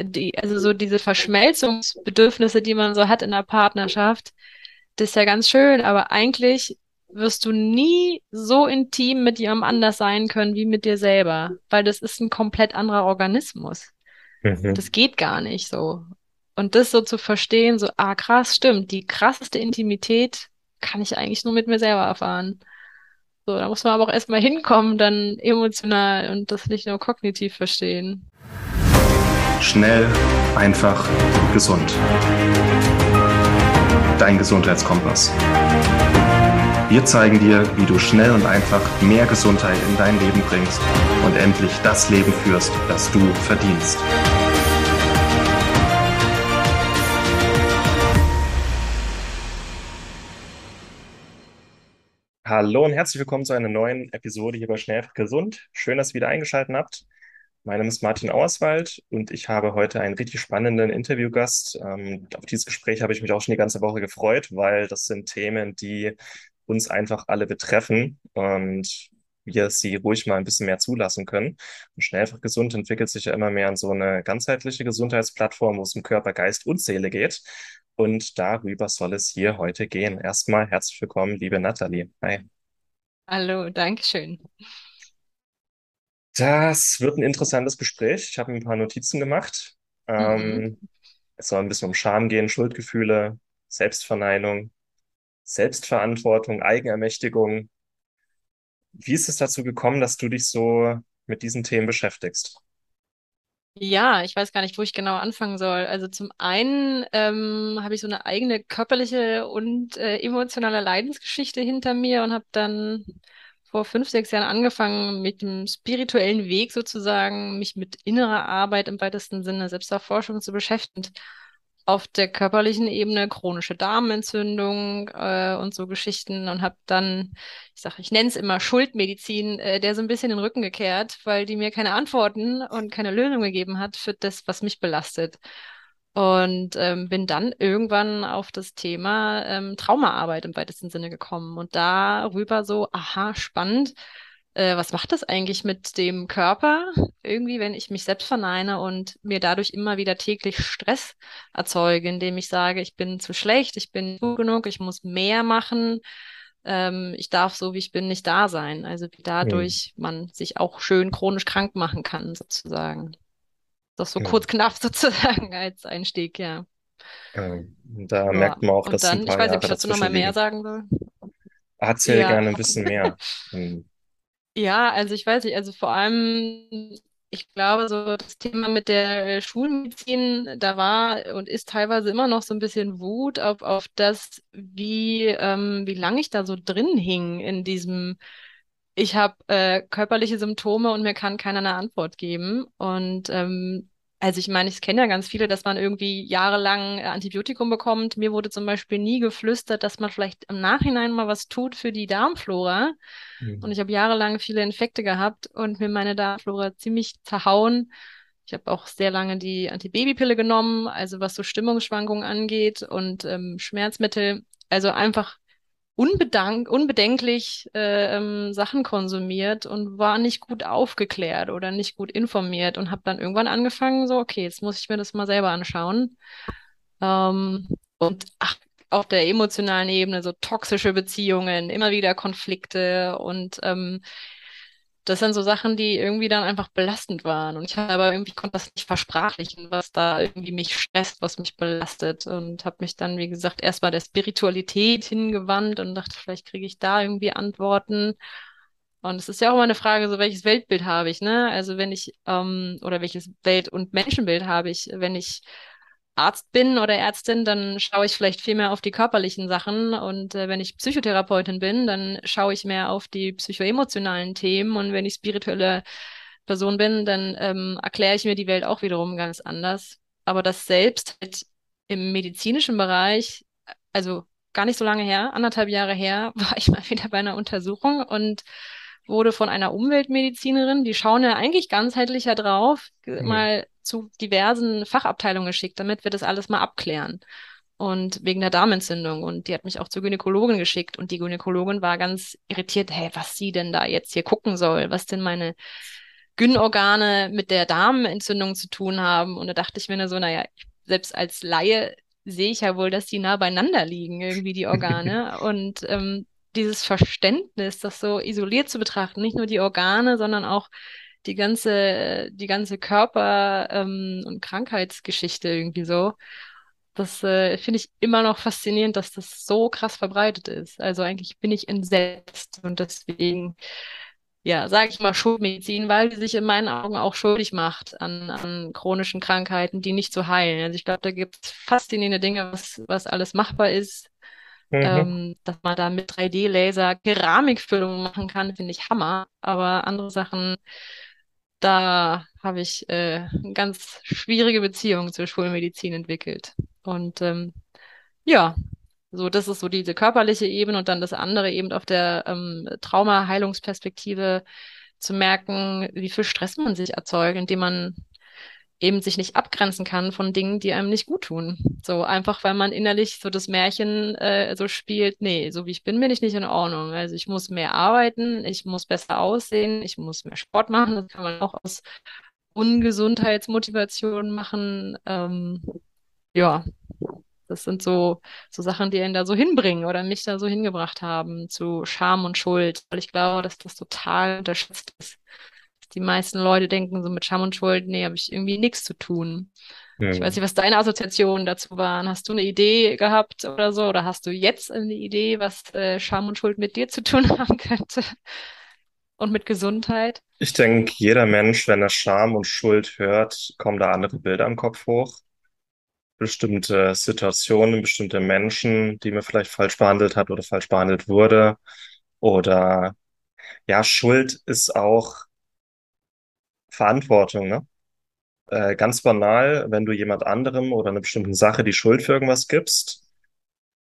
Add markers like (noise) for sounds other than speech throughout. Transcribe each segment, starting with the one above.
die, also so diese Verschmelzungsbedürfnisse, die man so hat in der Partnerschaft, das ist ja ganz schön, aber eigentlich wirst du nie so intim mit jemandem anders sein können wie mit dir selber, weil das ist ein komplett anderer Organismus. Mhm. Das geht gar nicht so. Und das so zu verstehen, so, ah, krass, stimmt, die krasseste Intimität kann ich eigentlich nur mit mir selber erfahren. So, da muss man aber auch erstmal hinkommen, dann emotional und das nicht nur kognitiv verstehen. Schnell, einfach, gesund. Dein Gesundheitskompass. Wir zeigen dir, wie du schnell und einfach mehr Gesundheit in dein Leben bringst und endlich das Leben führst, das du verdienst. Hallo und herzlich willkommen zu einer neuen Episode hier bei Schnell Gesund. Schön, dass ihr wieder eingeschaltet habt. Mein Name ist Martin Auerswald und ich habe heute einen richtig spannenden Interviewgast. Ähm, auf dieses Gespräch habe ich mich auch schon die ganze Woche gefreut, weil das sind Themen, die uns einfach alle betreffen und wir sie ruhig mal ein bisschen mehr zulassen können. Und schnell einfach gesund entwickelt sich ja immer mehr an so eine ganzheitliche Gesundheitsplattform, wo es um Körper, Geist und Seele geht. Und darüber soll es hier heute gehen. Erstmal herzlich willkommen, liebe Nathalie. Hi. Hallo, Dankeschön. Das wird ein interessantes Gespräch. Ich habe mir ein paar Notizen gemacht. Ähm, mhm. es soll ein bisschen um Scham gehen, Schuldgefühle, Selbstverneinung, Selbstverantwortung, Eigenermächtigung. Wie ist es dazu gekommen, dass du dich so mit diesen Themen beschäftigst? Ja, ich weiß gar nicht, wo ich genau anfangen soll. Also zum einen ähm, habe ich so eine eigene körperliche und äh, emotionale Leidensgeschichte hinter mir und habe dann vor fünf, sechs Jahren angefangen, mit dem spirituellen Weg sozusagen, mich mit innerer Arbeit im weitesten Sinne, Selbsterforschung zu beschäftigen auf der körperlichen Ebene chronische Darmentzündung äh, und so Geschichten und habe dann, ich sage, ich nenne es immer Schuldmedizin, äh, der so ein bisschen den Rücken gekehrt, weil die mir keine Antworten und keine Lösung gegeben hat für das, was mich belastet. Und ähm, bin dann irgendwann auf das Thema ähm, Traumaarbeit im weitesten Sinne gekommen und darüber so, aha, spannend äh, was macht das eigentlich mit dem Körper? Irgendwie, wenn ich mich selbst verneine und mir dadurch immer wieder täglich Stress erzeuge, indem ich sage, ich bin zu schlecht, ich bin nicht gut genug, ich muss mehr machen, ähm, ich darf so wie ich bin nicht da sein. Also wie dadurch hm. man sich auch schön chronisch krank machen kann, sozusagen. Das so ja. kurz knapp (laughs) sozusagen als Einstieg, ja. Da ja. merkt man auch, und dass dann, ich weiß nicht, ob ich dazu noch mal mehr sagen soll. Erzähl ja. gerne ein bisschen mehr. (laughs) Hm. Ja, also ich weiß nicht, also vor allem, ich glaube, so das Thema mit der Schulmedizin, da war und ist teilweise immer noch so ein bisschen Wut auf, auf das, wie, ähm, wie lange ich da so drin hing in diesem, ich habe äh, körperliche Symptome und mir kann keiner eine Antwort geben. Und ähm, also ich meine, ich kenne ja ganz viele, dass man irgendwie jahrelang äh, Antibiotikum bekommt. Mir wurde zum Beispiel nie geflüstert, dass man vielleicht im Nachhinein mal was tut für die Darmflora. Mhm. Und ich habe jahrelang viele Infekte gehabt und mir meine Darmflora ziemlich zerhauen. Ich habe auch sehr lange die Antibabypille genommen, also was so Stimmungsschwankungen angeht und ähm, Schmerzmittel. Also einfach unbedank unbedenklich äh, ähm, Sachen konsumiert und war nicht gut aufgeklärt oder nicht gut informiert und habe dann irgendwann angefangen, so, okay, jetzt muss ich mir das mal selber anschauen. Ähm, und ach, auf der emotionalen Ebene so toxische Beziehungen, immer wieder Konflikte und ähm, das sind so Sachen, die irgendwie dann einfach belastend waren. Und ich habe aber irgendwie konnte das nicht versprachlichen, was da irgendwie mich stresst, was mich belastet. Und habe mich dann, wie gesagt, erstmal der Spiritualität hingewandt und dachte, vielleicht kriege ich da irgendwie Antworten. Und es ist ja auch immer eine Frage, so welches Weltbild habe ich, ne? Also wenn ich, ähm, oder welches Welt- und Menschenbild habe ich, wenn ich Arzt bin oder Ärztin, dann schaue ich vielleicht viel mehr auf die körperlichen Sachen. Und äh, wenn ich Psychotherapeutin bin, dann schaue ich mehr auf die psychoemotionalen Themen. Und wenn ich spirituelle Person bin, dann ähm, erkläre ich mir die Welt auch wiederum ganz anders. Aber das selbst halt im medizinischen Bereich, also gar nicht so lange her, anderthalb Jahre her, (laughs) war ich mal wieder bei einer Untersuchung und wurde von einer Umweltmedizinerin, die schauen ja eigentlich ganzheitlicher drauf, mhm. mal zu diversen Fachabteilungen geschickt, damit wir das alles mal abklären. Und wegen der Darmentzündung. Und die hat mich auch zur Gynäkologin geschickt. Und die Gynäkologin war ganz irritiert, hey, was sie denn da jetzt hier gucken soll, was denn meine Gynnorgane mit der Darmentzündung zu tun haben. Und da dachte ich mir nur so, naja, selbst als Laie sehe ich ja wohl, dass die nah beieinander liegen, irgendwie die Organe. (laughs) Und ähm, dieses Verständnis, das so isoliert zu betrachten, nicht nur die Organe, sondern auch die ganze, die ganze Körper- ähm, und Krankheitsgeschichte irgendwie so. Das äh, finde ich immer noch faszinierend, dass das so krass verbreitet ist. Also eigentlich bin ich entsetzt und deswegen, ja, sage ich mal Schulmedizin, weil die sich in meinen Augen auch schuldig macht an, an chronischen Krankheiten, die nicht zu heilen. Also ich glaube, da gibt es faszinierende Dinge, was, was alles machbar ist. Mhm. Ähm, dass man da mit 3D-Laser Keramikfüllungen machen kann, finde ich Hammer. Aber andere Sachen, da habe ich äh, eine ganz schwierige Beziehung zur Schulmedizin entwickelt. Und ähm, ja, so das ist so diese körperliche Ebene und dann das andere eben auf der ähm, Trauma-Heilungsperspektive zu merken, wie viel Stress man sich erzeugt, indem man eben sich nicht abgrenzen kann von Dingen, die einem nicht gut tun. So einfach, weil man innerlich so das Märchen äh, so spielt, nee, so wie ich bin, bin ich nicht in Ordnung. Also ich muss mehr arbeiten, ich muss besser aussehen, ich muss mehr Sport machen. Das kann man auch aus Ungesundheitsmotivation machen. Ähm, ja, das sind so, so Sachen, die einen da so hinbringen oder mich da so hingebracht haben zu Scham und Schuld, weil ich glaube, dass das total unterschätzt ist die meisten Leute denken so mit Scham und Schuld, nee, habe ich irgendwie nichts zu tun. Ich weiß nicht, was deine Assoziationen dazu waren. Hast du eine Idee gehabt oder so? Oder hast du jetzt eine Idee, was äh, Scham und Schuld mit dir zu tun (laughs) haben könnte? Und mit Gesundheit? Ich denke, jeder Mensch, wenn er Scham und Schuld hört, kommen da andere Bilder im Kopf hoch. Bestimmte Situationen, bestimmte Menschen, die man vielleicht falsch behandelt hat oder falsch behandelt wurde. Oder ja, Schuld ist auch Verantwortung, ne? Äh, ganz banal, wenn du jemand anderem oder einer bestimmten Sache die Schuld für irgendwas gibst,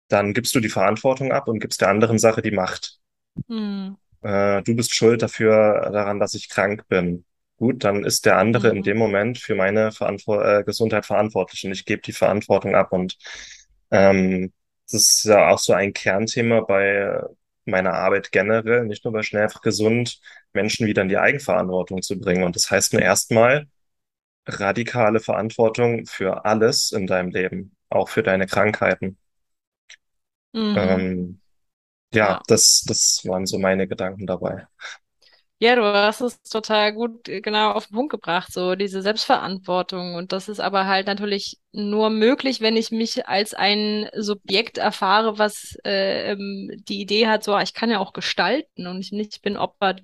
dann gibst du die Verantwortung ab und gibst der anderen Sache die Macht. Hm. Äh, du bist schuld dafür daran, dass ich krank bin. Gut, dann ist der andere in Hm. dem Moment für meine Verantwort äh, Gesundheit verantwortlich und ich gebe die Verantwortung ab. Und ähm, das ist ja auch so ein Kernthema bei meiner Arbeit generell, nicht nur bei Schnell einfach gesund, Menschen wieder in die Eigenverantwortung zu bringen. Und das heißt nur erstmal radikale Verantwortung für alles in deinem Leben, auch für deine Krankheiten. Mhm. Ähm, ja, Ja. das, das waren so meine Gedanken dabei. Ja, du hast es total gut äh, genau auf den Punkt gebracht, so diese Selbstverantwortung. Und das ist aber halt natürlich nur möglich, wenn ich mich als ein Subjekt erfahre, was äh, ähm, die Idee hat, so, ah, ich kann ja auch gestalten und ich nicht bin Opfer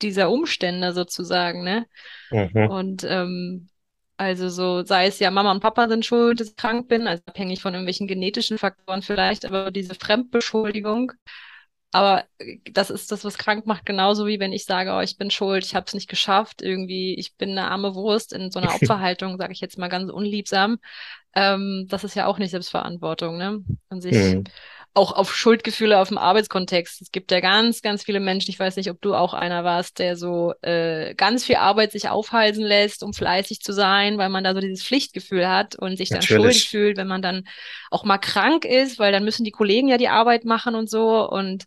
dieser Umstände sozusagen, ne? Mhm. Und ähm, also so, sei es ja Mama und Papa sind schuld, dass ich krank bin, also abhängig von irgendwelchen genetischen Faktoren vielleicht, aber diese Fremdbeschuldigung. Aber äh, das ist das, was krank macht, genauso wie wenn ich sage, oh, ich bin schuld, ich habe es nicht geschafft, irgendwie, ich bin eine arme Wurst in so einer (laughs) Opferhaltung, sage ich jetzt mal ganz unliebsam. Ähm, das ist ja auch nicht Selbstverantwortung, ne? Und sich Mhm. Auch auf Schuldgefühle auf dem Arbeitskontext. Es gibt ja ganz, ganz viele Menschen, ich weiß nicht, ob du auch einer warst, der so äh, ganz viel Arbeit sich aufhalsen lässt, um fleißig zu sein, weil man da so dieses Pflichtgefühl hat und sich dann schuldig Natürlich. fühlt, wenn man dann auch mal krank ist, weil dann müssen die Kollegen ja die Arbeit machen und so und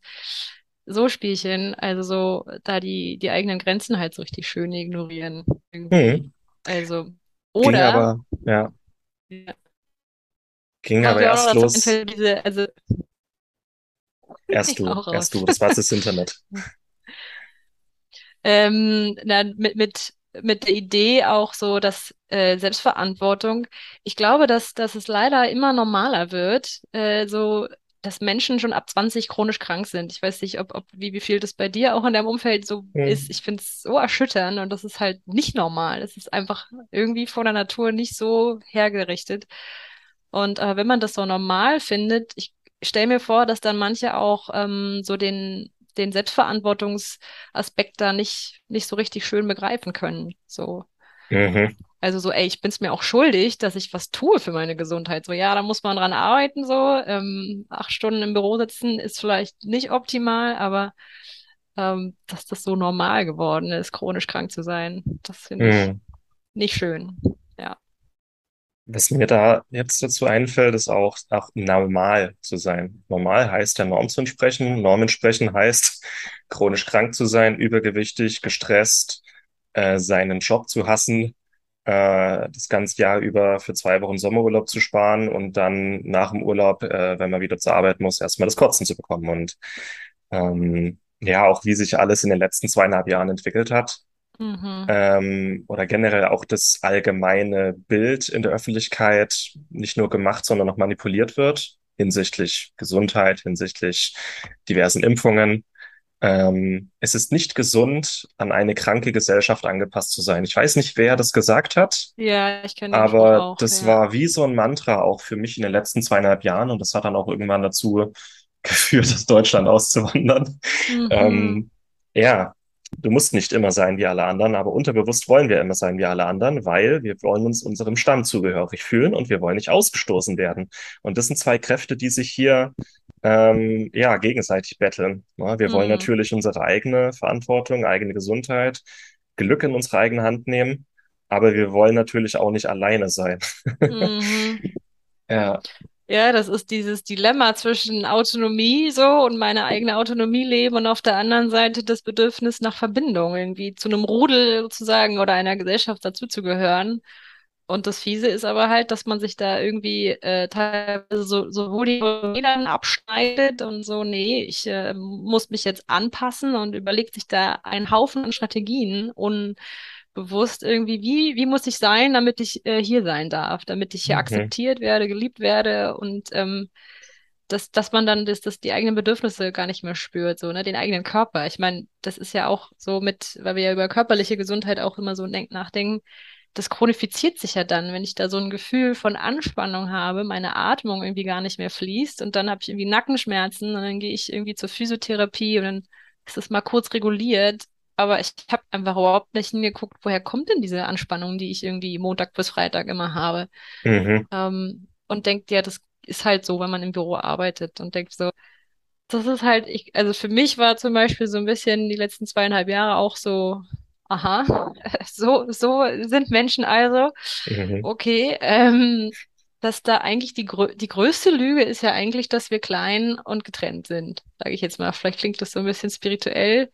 so Spielchen, also so da die, die eigenen Grenzen halt so richtig schön ignorieren. Mhm. Also, Ging oder, aber, ja, ja, ging aber erst los. diese, also, (laughs) Erst du, erst du. Das war das Internet. (laughs) Ähm, na, mit, mit, mit der Idee auch so, dass äh, Selbstverantwortung, ich glaube, dass, dass es leider immer normaler wird, äh, so dass Menschen schon ab 20 chronisch krank sind. Ich weiß nicht, ob, ob wie, wie viel das bei dir auch in deinem Umfeld so ist. Mhm. Ich finde es so erschütternd und das ist halt nicht normal. Es ist einfach irgendwie von der Natur nicht so hergerichtet. Und äh, wenn man das so normal findet, ich stelle mir vor, dass dann manche auch ähm, so den, den Selbstverantwortungsaspekt da nicht, nicht so richtig schön begreifen können. So. Mhm. Also so, ey, ich bin es mir auch schuldig, dass ich was tue für meine Gesundheit. So, ja, da muss man dran arbeiten, so. Ähm, acht Stunden im Büro sitzen ist vielleicht nicht optimal, aber ähm, dass das so normal geworden ist, chronisch krank zu sein, das finde ich Mhm. nicht schön. Was mir da jetzt dazu einfällt, ist auch, auch normal zu sein. Normal heißt der Norm zu entsprechen. Norm entsprechen heißt (laughs) chronisch krank zu sein, übergewichtig, gestresst, äh, seinen Job zu hassen, äh, das ganze Jahr über für zwei Wochen Sommerurlaub zu sparen und dann nach dem Urlaub, äh, wenn man wieder zur Arbeit muss, erstmal das Kotzen zu bekommen. Und ähm, ja, auch wie sich alles in den letzten zweieinhalb Jahren entwickelt hat Mhm. ähm, oder generell auch das allgemeine Bild in der Öffentlichkeit nicht nur gemacht, sondern auch manipuliert wird hinsichtlich Gesundheit, hinsichtlich diversen Impfungen. Ähm, es ist nicht gesund, an eine kranke Gesellschaft angepasst zu sein. Ich weiß nicht, wer das gesagt hat, Ja, ich kenne aber auch, das ja. war wie so ein Mantra auch für mich in den letzten zweieinhalb Jahren und das hat dann auch irgendwann dazu (laughs) geführt, aus Deutschland auszuwandern. Mhm. Ähm, ja, du musst nicht immer sein wie alle anderen, aber unterbewusst wollen wir immer sein wie alle anderen, weil wir wollen uns unserem Stamm zugehörig fühlen und wir wollen nicht ausgestoßen werden. Und das sind zwei Kräfte, die sich hier ähm, ja gegenseitig betteln. Ja, wir wollen Mhm. natürlich unsere eigene Verantwortung, eigene Gesundheit, Glück in unsere eigene Hand nehmen, aber wir wollen natürlich auch nicht alleine sein. (laughs) Mhm. Ja. Ja, das ist dieses Dilemma zwischen Autonomie so und meine eigene Autonomie leben und auf der anderen Seite das Bedürfnis nach Verbindung, irgendwie zu einem Rudel sozusagen oder einer Gesellschaft dazuzugehören. Und das Fiese ist aber halt, dass man sich da irgendwie äh, teilweise so, sowohl die dann abschneidet und so, nee, ich äh, muss mich jetzt anpassen und überlegt sich da einen Haufen an Strategien und bewusst irgendwie, wie, wie muss ich sein, damit ich äh, hier sein darf, damit ich hier Mhm. akzeptiert werde, geliebt werde und ähm, dass, dass man dann das, das die eigenen Bedürfnisse gar nicht mehr spürt, so, ne, den eigenen Körper. Ich meine, das ist ja auch so mit, weil wir ja über körperliche Gesundheit auch immer so denk nachdenken, das chronifiziert sich ja dann, wenn ich da so ein Gefühl von Anspannung habe, meine Atmung irgendwie gar nicht mehr fließt und dann habe ich irgendwie Nackenschmerzen und dann gehe ich irgendwie zur Physiotherapie und dann ist das mal kurz reguliert aber ich habe einfach überhaupt nicht hingeguckt, woher kommt denn diese Anspannung, die ich irgendwie Montag bis Freitag immer habe. Mhm. Ähm, und denkt, ja, das ist halt so, wenn man im Büro arbeitet und denkt so, das ist halt, ich, also für mich war zum Beispiel so ein bisschen die letzten zweieinhalb Jahre auch so, aha, (laughs) so, so sind Menschen also. Mhm. Okay, ähm, dass da eigentlich die, grö die größte Lüge ist ja eigentlich, dass wir klein und getrennt sind, sage ich jetzt mal. Vielleicht klingt das so ein bisschen spirituell.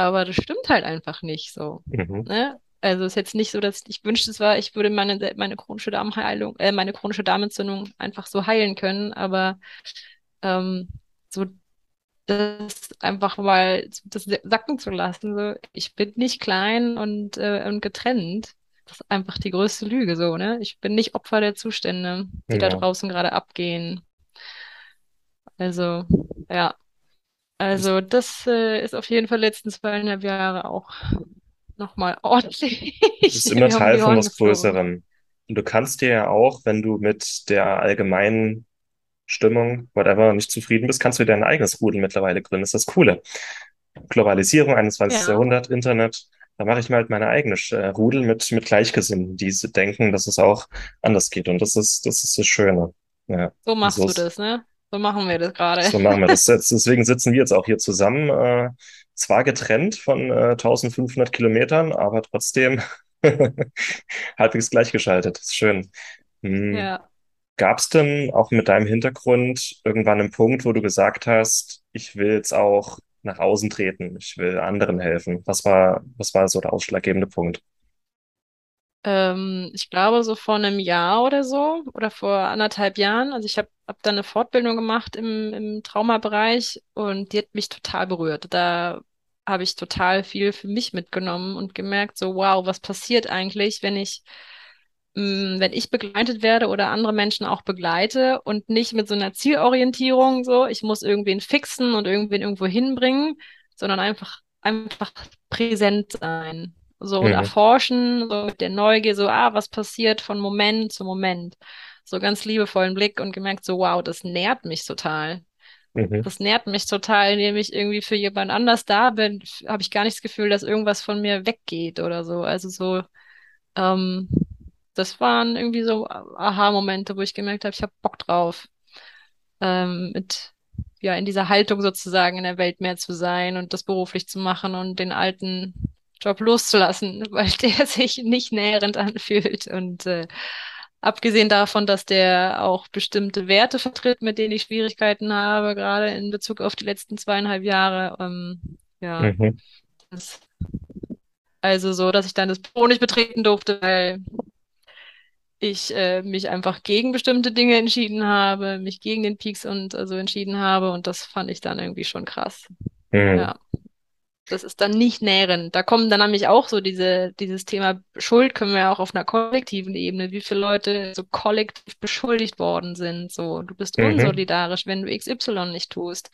Aber das stimmt halt einfach nicht so. Mhm. Ne? Also ist jetzt nicht so, dass ich wünschte, es war, ich würde meine, meine chronische Darmheilung, äh, meine chronische Darmentzündung einfach so heilen können, aber ähm, so das einfach mal das sacken zu lassen. So, ich bin nicht klein und, äh, und getrennt. Das ist einfach die größte Lüge, so, ne? Ich bin nicht Opfer der Zustände, die da Ja. draußen gerade abgehen. Also, ja. Also, das äh, ist auf jeden Fall letzten zweieinhalb Jahre auch nochmal (laughs) ordentlich das ist immer Teil von was. Größerem. Und du kannst dir ja auch, wenn du mit der allgemeinen Stimmung, whatever, nicht zufrieden bist, kannst du dir dein eigenes Rudel mittlerweile gründen. Das ist das Coole. Globalisierung, 21. Ja, Jahrhundert, Internet. Da mache ich mir halt meine eigene äh, Rudel mit, mit Gleichgesinnten, die denken, dass es auch anders geht. Und das ist, das ist das Schöne. Ja. so Und so, machst du das, ne? So machen wir das gerade. so machen wir das jetzt. (laughs) Deswegen sitzen wir jetzt auch hier zusammen, äh, zwar getrennt von äh, 1500 Kilometern, aber trotzdem (laughs) halbwegs gleichgeschaltet. Das ist schön. Hm. Ja. Gab es denn auch mit deinem Hintergrund irgendwann einen Punkt, wo du gesagt hast, ich will jetzt auch nach außen treten, ich will anderen helfen? Was war, was war so der ausschlaggebende Punkt? Ähm, ich glaube, so vor einem Jahr oder so oder vor anderthalb Jahren. Also ich habe hab hab da eine Fortbildung gemacht im, im Traumabereich und die hat mich total berührt. Da habe ich total viel für mich mitgenommen und gemerkt, so wow, was passiert eigentlich, wenn ich mh, wenn ich begleitet werde oder andere Menschen auch begleite und nicht mit so einer Zielorientierung, so, ich muss irgendwen fixen und irgendwen irgendwo hinbringen, sondern einfach, einfach präsent sein. So und Mhm, erforschen, so mit der Neugier, so, ah, was passiert von Moment zu Moment. So ganz liebevollen Blick und gemerkt, so, wow, das nährt mich total. mhm, Das nährt mich total, indem ich irgendwie für jemand anders da bin, habe ich gar nicht das Gefühl, dass irgendwas von mir weggeht oder so. Also so, ähm, das waren irgendwie so Aha-Momente, wo ich gemerkt habe, ich habe Bock drauf, ähm, mit, ja, in dieser Haltung sozusagen in der Welt mehr zu sein und das beruflich zu machen und den alten Job loszulassen, (laughs) weil der sich nicht nährend anfühlt. Und äh, abgesehen davon, dass der auch bestimmte Werte vertritt, mit denen ich Schwierigkeiten habe, gerade in Bezug auf die letzten zweieinhalb Jahre, ähm, ja, mhm. das Also so, dass ich dann das Büro nicht betreten durfte, weil ich äh, mich einfach gegen bestimmte Dinge entschieden habe, mich gegen den Peaks und also entschieden habe und das fand ich dann irgendwie schon krass. Hm. Ja. Das ist dann nicht nährend. Da kommen dann nämlich auch so diese, dieses Thema Schuld können wir ja auch auf einer kollektiven Ebene, wie viele Leute so kollektiv beschuldigt worden sind. So, du bist Mhm. unsolidarisch, wenn du XY nicht tust.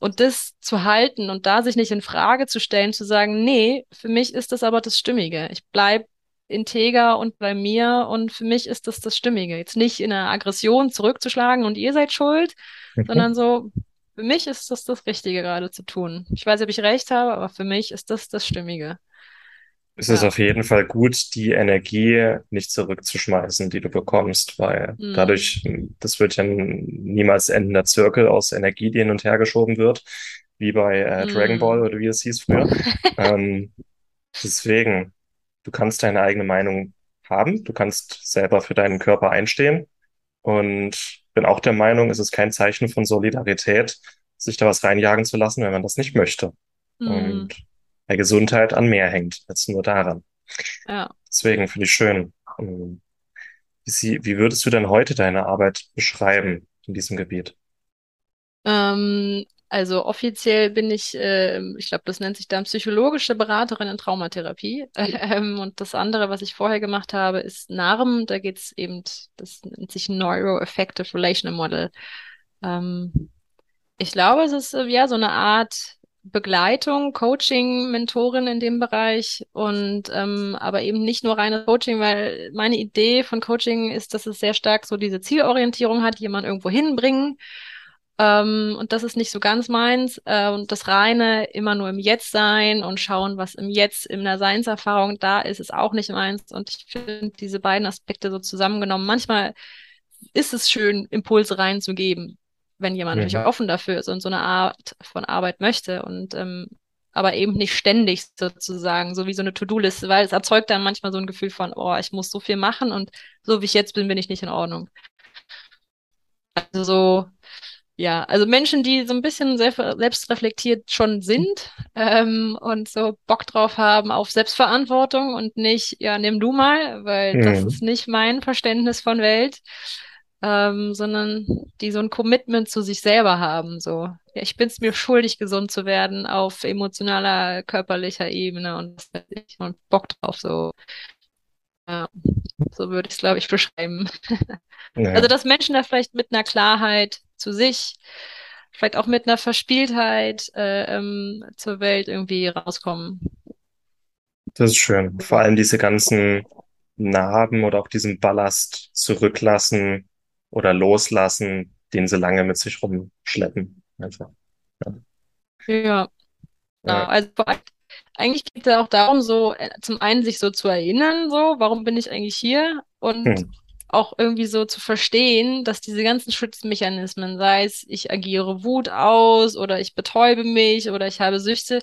Und das zu halten und da sich nicht in Frage zu stellen, zu sagen, nee, für mich ist das aber das Stimmige. Ich bleib integer und bei mir und für mich ist das das Stimmige. Jetzt nicht in einer Aggression zurückzuschlagen und ihr seid schuld, Mhm. sondern so, für mich ist das das Richtige gerade zu tun. Ich weiß nicht, ob ich recht habe, aber für mich ist das das Stimmige. Es ist Ja. auf jeden Fall gut, die Energie nicht zurückzuschmeißen, die du bekommst, weil Hm. dadurch, das wird ja ein niemals endender Zirkel aus Energie, die hin und her geschoben wird, wie bei äh, Dragon Ball Hm. oder wie es hieß früher. (laughs) Ähm, deswegen, du kannst deine eigene Meinung haben, du kannst selber für deinen Körper einstehen und bin auch der Meinung, es ist kein Zeichen von Solidarität, sich da was reinjagen zu lassen, wenn man das nicht möchte. Hm. Und bei Gesundheit an mehr hängt, als nur daran. Ja. Deswegen finde ich schön. Ähm, Wie, wie würdest du denn heute deine Arbeit beschreiben in diesem Gebiet? Ähm, also offiziell bin ich, ähm, ich glaube, das nennt sich dann psychologische Beraterin in Traumatherapie. Ähm, und das andere, was ich vorher gemacht habe, ist NARM. Da geht es eben, das nennt sich Neuroaffective Relational Model. Ähm, ich glaube, es ist äh, ja so eine Art Begleitung, Coaching, Mentorin in dem Bereich und ähm, aber eben nicht nur reines Coaching, weil meine Idee von Coaching ist, dass es sehr stark so diese Zielorientierung hat, jemand irgendwo hinbringen. Ähm, und das ist nicht so ganz meins. Äh, und das reine immer nur im Jetzt sein und schauen, was im Jetzt in der Seinserfahrung da ist, ist auch nicht meins. Und ich finde diese beiden Aspekte so zusammengenommen. Manchmal ist es schön, Impulse reinzugeben, wenn jemand natürlich Mhm. offen dafür ist und so eine Art von Arbeit möchte. Und ähm, aber eben nicht ständig sozusagen, so wie so eine To-Do-Liste, weil es erzeugt dann manchmal so ein Gefühl von, oh, ich muss so viel machen und so wie ich jetzt bin, bin ich nicht in Ordnung. Also so ja, also Menschen, die so ein bisschen selbstreflektiert schon sind ähm, und so Bock drauf haben auf Selbstverantwortung und nicht, ja, nimm du mal, weil das ist Mhm. nicht mein Verständnis von Welt, ähm, sondern die so ein Commitment zu sich selber haben. So, ja, ich bin es mir schuldig, gesund zu werden auf emotionaler, körperlicher Ebene und, und Bock drauf. So, ja, so würde ich es, glaube ich, beschreiben. (laughs) Also, Ja, dass Menschen da vielleicht mit einer Klarheit zu sich, vielleicht auch mit einer Verspieltheit äh, ähm, zur Welt irgendwie rauskommen. das ist schön. Vor allem diese ganzen Narben oder auch diesen Ballast zurücklassen oder loslassen, den sie lange mit sich rumschleppen. Einfach. Ja, Ja, genau. Also eigentlich geht es ja auch darum, so äh, zum einen sich so zu erinnern, so, warum bin ich eigentlich hier? Und Hm. Auch irgendwie so zu verstehen, dass diese ganzen Schutzmechanismen, sei es, ich agiere Wut aus oder ich betäube mich oder ich habe Süchte,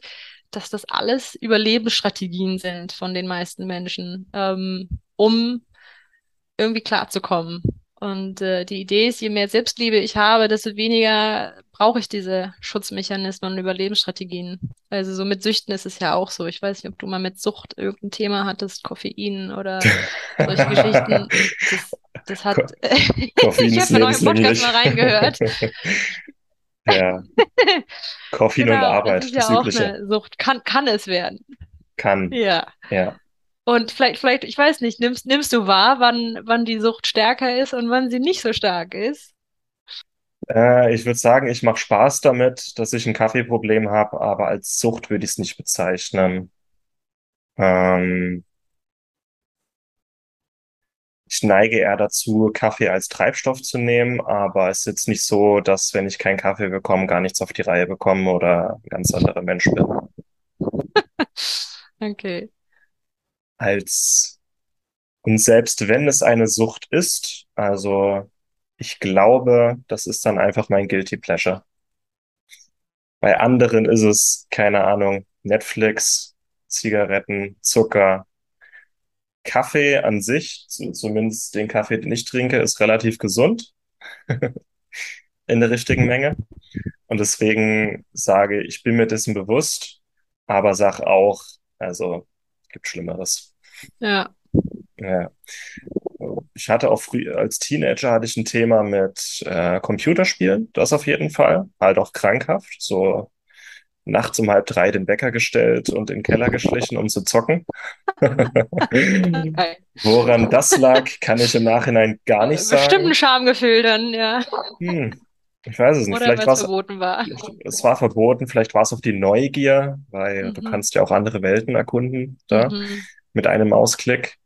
dass das alles Überlebensstrategien sind von den meisten Menschen, ähm, um irgendwie klarzukommen. Und äh, die Idee ist, je mehr Selbstliebe ich habe, desto weniger brauche ich diese Schutzmechanismen und Überlebensstrategien. Also so mit Süchten ist es ja auch so. Ich weiß nicht, ob du mal mit Sucht irgendein Thema hattest, Koffein oder solche Geschichten. Das, das hat, Ko (laughs) Koffein ich habe in euren Podcast mal reingehört. (laughs) Ja, Koffein und Genau, das ist Arbeit, das ja auch Übliche. eine Sucht. Kann, kann es werden. Kann. Ja. Ja. Und vielleicht, vielleicht, ich weiß nicht, nimmst, nimmst du wahr, wann, wann die Sucht stärker ist und wann sie nicht so stark ist? Äh, ich würde sagen, ich mache Spaß damit, dass ich ein Kaffeeproblem habe, aber als Sucht würde ich es nicht bezeichnen. Ähm, ich neige eher dazu, Kaffee als Treibstoff zu nehmen, aber es ist jetzt nicht so, dass wenn ich keinen Kaffee bekomme, gar nichts auf die Reihe bekomme oder ein ganz anderer Mensch bin. (laughs) Okay. Als und selbst wenn es eine Sucht ist, also ich glaube, das ist dann einfach mein Guilty Pleasure. Bei anderen ist es, keine Ahnung, Netflix, Zigaretten, Zucker, Kaffee an sich, zu- zumindest den Kaffee, den ich trinke, ist relativ gesund (laughs) in der richtigen Menge. Und deswegen sage ich, bin mir dessen bewusst, aber sag auch, also Gibt Schlimmeres. Ja. Ja. Ich hatte auch früh, als Teenager hatte ich ein Thema mit äh, Computerspielen, das auf jeden Fall. Halt auch krankhaft. So nachts um halb drei den Wecker gestellt und in den Keller geschlichen, um zu zocken. (laughs) Woran das lag, kann ich im Nachhinein gar nicht Bestimmt ein sagen. Schamgefühl dann, ja. Hm, ich weiß es nicht. Oder Vielleicht war es verboten war. es war verboten, vielleicht war es auch die Neugier, weil du Mhm. kannst ja auch andere Welten erkunden da Mhm. mit einem Mausklick.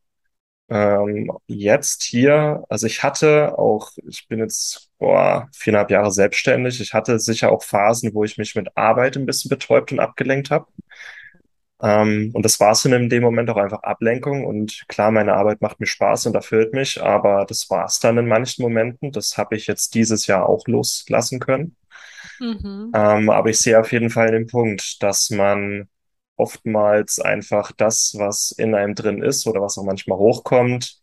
Ähm, jetzt hier, also ich hatte auch, ich bin jetzt boah, viereinhalb Jahre selbstständig. Ich hatte sicher auch Phasen, wo ich mich mit Arbeit ein bisschen betäubt und abgelenkt habe. Ähm, und das war es in dem Moment auch einfach Ablenkung. Und klar, meine Arbeit macht mir Spaß und erfüllt mich, aber das war es dann in manchen Momenten. Das habe ich jetzt dieses Jahr auch loslassen können. Mhm. Ähm, aber ich sehe auf jeden Fall den Punkt, dass man oftmals einfach das, was in einem drin ist oder was auch manchmal hochkommt,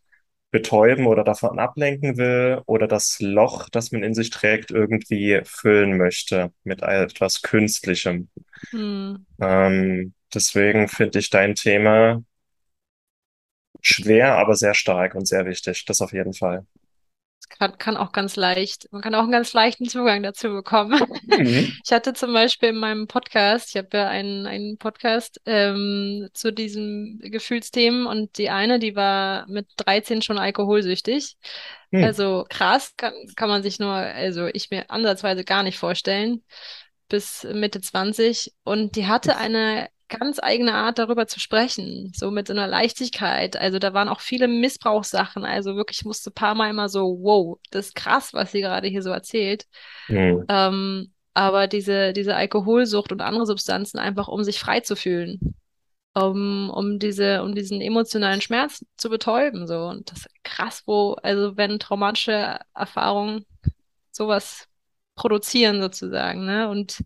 betäuben oder davon ablenken will oder das Loch, das man in sich trägt, irgendwie füllen möchte mit etwas Künstlichem. Mhm. Ähm, deswegen finde ich dein Thema schwer, aber sehr stark und sehr wichtig. Das auf jeden Fall. Kann, kann auch ganz leicht, man kann auch einen ganz leichten Zugang dazu bekommen. Mhm. (laughs) Ich hatte zum Beispiel in meinem Podcast, ich habe ja einen, einen Podcast ähm, zu diesen Gefühlsthemen und die eine, die war mit 13 schon alkoholsüchtig. Hm. Also krass, kann, kann man sich nur, also ich mir ansatzweise gar nicht vorstellen, bis Mitte 20. Und die hatte eine ganz eigene Art, darüber zu sprechen, so mit so einer Leichtigkeit. Also da waren auch viele Missbrauchssachen. Also wirklich ich musste ein paar Mal immer so, wow, das ist krass, was sie gerade hier so erzählt. Hm. Ähm, aber diese, diese Alkoholsucht und andere Substanzen einfach, um sich frei zu fühlen, um, um diese, um diesen emotionalen Schmerz zu betäuben, so. Und das ist krass, wo, also wenn traumatische Erfahrungen sowas produzieren sozusagen, ne? Und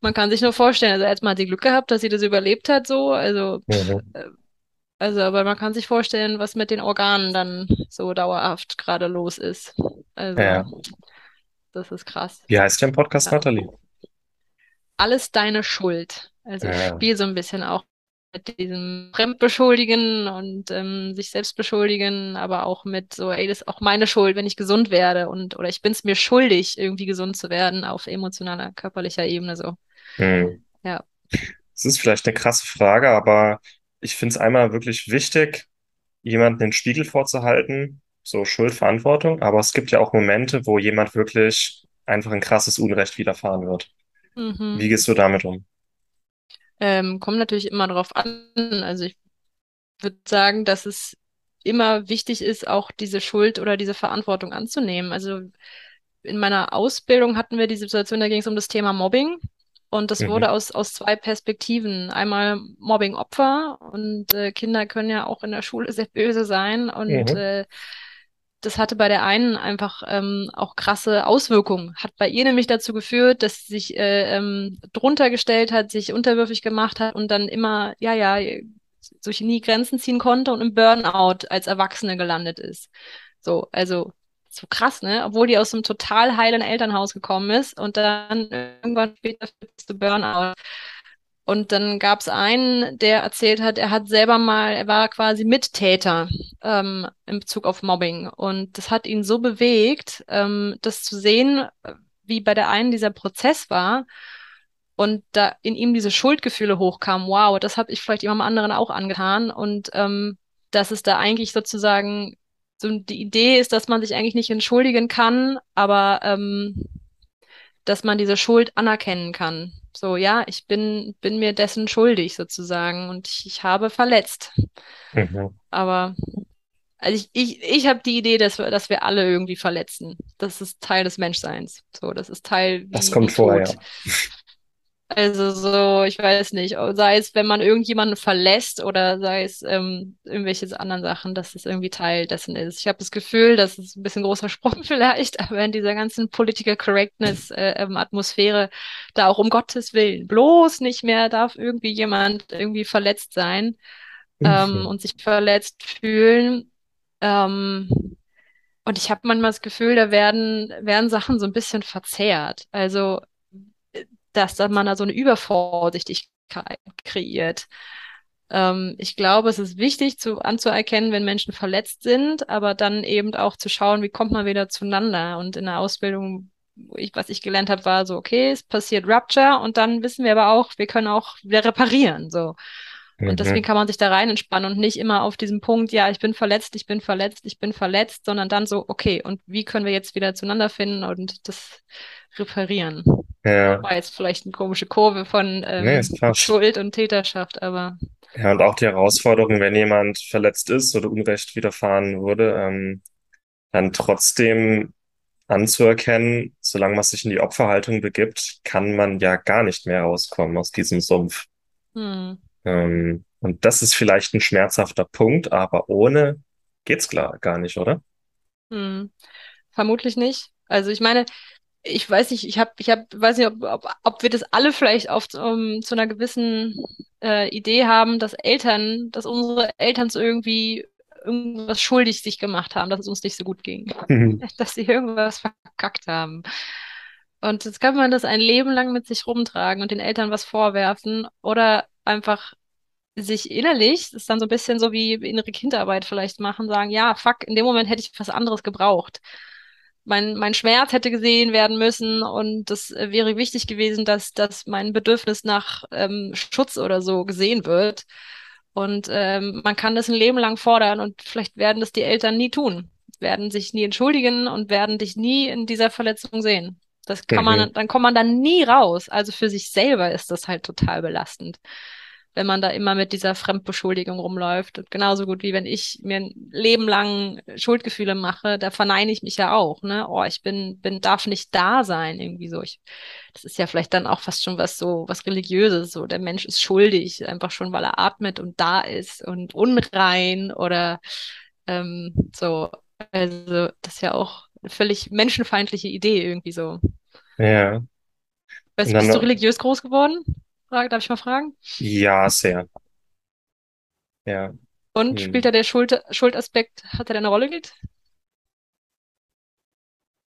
man kann sich nur vorstellen, also erstmal hat sie Glück gehabt, dass sie das überlebt hat, so, also, Mhm. also, aber man kann sich vorstellen, was mit den Organen dann so dauerhaft gerade los ist. Also, Ja. das ist krass. Wie heißt dein Podcast, Ja. Nathalie? Alles deine Schuld. Also ich Ja. spiele so ein bisschen auch mit diesem Fremdbeschuldigen und ähm, sich selbst beschuldigen, aber auch mit so, ey, das ist auch meine Schuld, wenn ich gesund werde und oder ich bin es mir schuldig, irgendwie gesund zu werden auf emotionaler, körperlicher Ebene so. Hm. Ja. Es ist vielleicht eine krasse Frage, aber ich finde es einmal wirklich wichtig, jemanden den Spiegel vorzuhalten, so Schuldverantwortung, aber es gibt ja auch Momente, wo jemand wirklich einfach ein krasses Unrecht widerfahren wird. Mhm. Wie gehst du damit um? Ähm, kommt natürlich immer drauf an. Also ich würde sagen, dass es immer wichtig ist, auch diese Schuld oder diese Verantwortung anzunehmen. Also in meiner Ausbildung hatten wir die Situation, da ging es um das Thema Mobbing. Und das Mhm. wurde aus, aus zwei Perspektiven. Einmal Mobbing-Opfer und äh, Kinder können ja auch in der Schule sehr böse sein. Und Mhm. äh, das hatte bei der einen einfach ähm, auch krasse Auswirkungen. Hat bei ihr nämlich dazu geführt, dass sie sich äh, ähm, drunter gestellt hat, sich unterwürfig gemacht hat und dann immer, ja, ja, sich nie Grenzen ziehen konnte und im Burnout als Erwachsene gelandet ist. So, also so krass, ne? Obwohl die aus einem total heilen Elternhaus gekommen ist und dann irgendwann später zu Burnout. Und dann gab es einen, der erzählt hat, er hat selber mal, er war quasi Mittäter ähm, in Bezug auf Mobbing. Und das hat ihn so bewegt, ähm, das zu sehen, wie bei der einen dieser Prozess war und da in ihm diese Schuldgefühle hochkamen. Wow, das habe ich vielleicht jemandem anderen auch angetan. Und ähm, dass es da eigentlich sozusagen so die Idee ist, dass man sich eigentlich nicht entschuldigen kann, aber ähm, dass man diese Schuld anerkennen kann. So, ja, ich bin, bin mir dessen schuldig sozusagen und ich, ich habe verletzt. Mhm. Aber also ich, ich, ich habe die Idee, dass wir, dass wir alle irgendwie verletzen. Das ist Teil des Menschseins. So, das ist Teil Das kommt vorher. Tod. (laughs) Also so, ich weiß nicht, sei es, wenn man irgendjemanden verlässt oder sei es ähm, irgendwelche anderen Sachen, dass es irgendwie Teil dessen ist. Ich habe das Gefühl, das ist ein bisschen großer (laughs) Sprung vielleicht, aber in dieser ganzen Political Correctness äh, ähm, Atmosphäre da auch um Gottes Willen bloß nicht mehr darf irgendwie jemand irgendwie verletzt sein ähm, Mhm. und sich verletzt fühlen. Ähm, und ich habe manchmal das Gefühl, da werden, werden Sachen so ein bisschen verzerrt. Also dass da man da so eine Übervorsichtigkeit kreiert. Ähm, ich glaube, es ist wichtig zu, anzuerkennen, wenn Menschen verletzt sind, aber dann eben auch zu schauen, wie kommt man wieder zueinander. Und in der Ausbildung, ich, was ich gelernt habe, war so, okay, es passiert Rupture und dann wissen wir aber auch, wir können auch wieder reparieren. So. Und deswegen Mhm. kann man sich da rein entspannen und nicht immer auf diesem Punkt, ja, ich bin verletzt, ich bin verletzt, ich bin verletzt, sondern dann so, okay, und wie können wir jetzt wieder zueinander finden und das reparieren? Ja, War jetzt vielleicht eine komische Kurve von nee, ähm, klar. Schuld und Täterschaft, aber Ja, und auch die Herausforderung, wenn jemand verletzt ist oder Unrecht widerfahren wurde, ähm, dann trotzdem anzuerkennen, solange man sich in die Opferhaltung begibt, kann man ja gar nicht mehr rauskommen aus diesem Sumpf. hm, Ähm, und das ist vielleicht ein schmerzhafter Punkt, aber ohne geht's klar gar nicht, oder? hm, vermutlich nicht. Also ich meine, ich weiß nicht, ich habe, ich hab, weiß nicht, ob, ob, ob wir das alle vielleicht auf um, zu einer gewissen äh, Idee haben, dass Eltern, dass unsere Eltern so irgendwie irgendwas schuldig sich gemacht haben, dass es uns nicht so gut ging, (laughs) dass sie irgendwas verkackt haben. Und jetzt kann man das ein Leben lang mit sich rumtragen und den Eltern was vorwerfen oder einfach sich innerlich, das ist dann so ein bisschen so wie innere Kindarbeit vielleicht machen, sagen, ja, fuck, in dem Moment hätte ich was anderes gebraucht. Mein, mein Schmerz hätte gesehen werden müssen und das äh, wäre wichtig gewesen, dass, dass mein Bedürfnis nach ähm, Schutz oder so gesehen wird. Und ähm, man kann das ein Leben lang fordern und vielleicht werden das die Eltern nie tun, werden sich nie entschuldigen und werden dich nie in dieser Verletzung sehen. Das kann Mhm, man, dann kommt man dann nie raus. Also für sich selber ist das halt total belastend wenn man da immer mit dieser Fremdbeschuldigung rumläuft. Und genauso gut wie wenn ich mir ein Leben lang Schuldgefühle mache, da verneine ich mich ja auch, ne? Oh, ich bin, bin, darf nicht da sein, irgendwie so. Ich, das ist ja vielleicht dann auch fast schon was so, was Religiöses, so. Der Mensch ist schuldig, einfach schon, weil er atmet und da ist und unrein oder ähm, so. Also, das ist ja auch eine völlig menschenfeindliche Idee irgendwie so. ja. Weißt bist du religiös groß geworden? Frage, darf ich mal fragen? ja, sehr, ja. Und spielt Hm. da der Schuld Schuldaspekt, hat er da eine Rolle gespielt?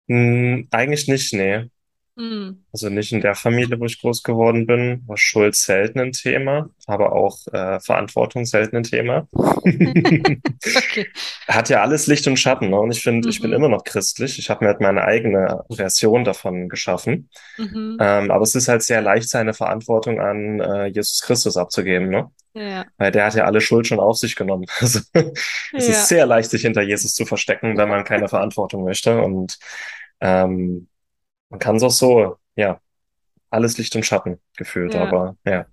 Hm, eigentlich nicht, nee. Hm. Also nicht in der Familie, wo ich groß geworden bin, war Schuld selten ein Thema, aber auch äh, Verantwortung selten ein Thema. Okay. (laughs) Hat ja alles Licht und Schatten, ne? Und ich finde, ich bin Mhm. immer noch christlich. Ich habe mir halt meine eigene Version davon geschaffen. Mhm. Ähm, aber es ist halt sehr leicht, seine Verantwortung an äh, Jesus Christus abzugeben, ne? Ja. Weil der hat ja alle Schuld schon auf sich genommen. (laughs) Also es ist Ja. sehr leicht, sich hinter Jesus zu verstecken, wenn man keine Verantwortung möchte. Und ähm, man kann es auch so, ja, alles Licht und Schatten gefühlt, Ja. aber ja,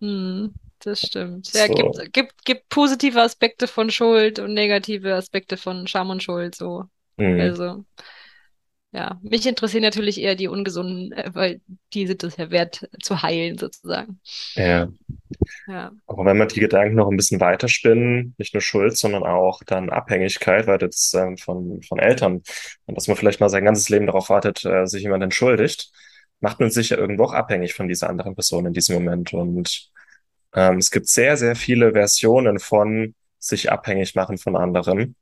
Hm. Das stimmt. Ja, gibt, so. gibt, gibt positive Aspekte von Schuld und negative Aspekte von Scham und Schuld, so. Hm, Also, ja. Mich interessieren natürlich eher die ungesunden, äh, weil die sind es ja wert zu heilen, sozusagen. ja. Ja. Aber wenn man die Gedanken noch ein bisschen weiterspinnen, nicht nur Schuld, sondern auch dann Abhängigkeit, weil das ähm, von, von Eltern und dass man vielleicht mal sein ganzes Leben darauf wartet, äh, sich jemand entschuldigt, macht man sich ja irgendwo auch abhängig von dieser anderen Person in diesem Moment. Und ähm, es gibt sehr, sehr viele Versionen von sich abhängig machen von anderen.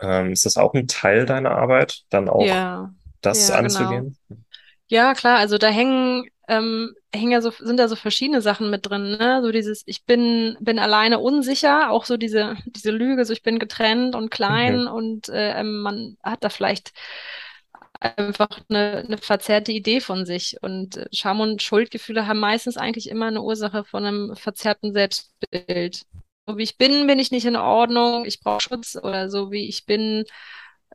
Ähm, ist das auch ein Teil deiner Arbeit, dann auch Ja. Das Ja, genau. anzugehen? Ja, klar, also da hängen, ähm, hängen ja so, sind da so verschiedene Sachen mit drin, ne? So dieses, ich bin, bin alleine unsicher, auch so diese, diese Lüge, so ich bin getrennt und Mhm. klein und äh, ähm, man hat da vielleicht einfach eine, eine verzerrte Idee von sich. Und äh, Scham und Schuldgefühle haben meistens eigentlich immer eine Ursache von einem verzerrten Selbstbild. So wie ich bin, bin ich nicht in Ordnung, ich brauche Schutz oder so wie ich bin,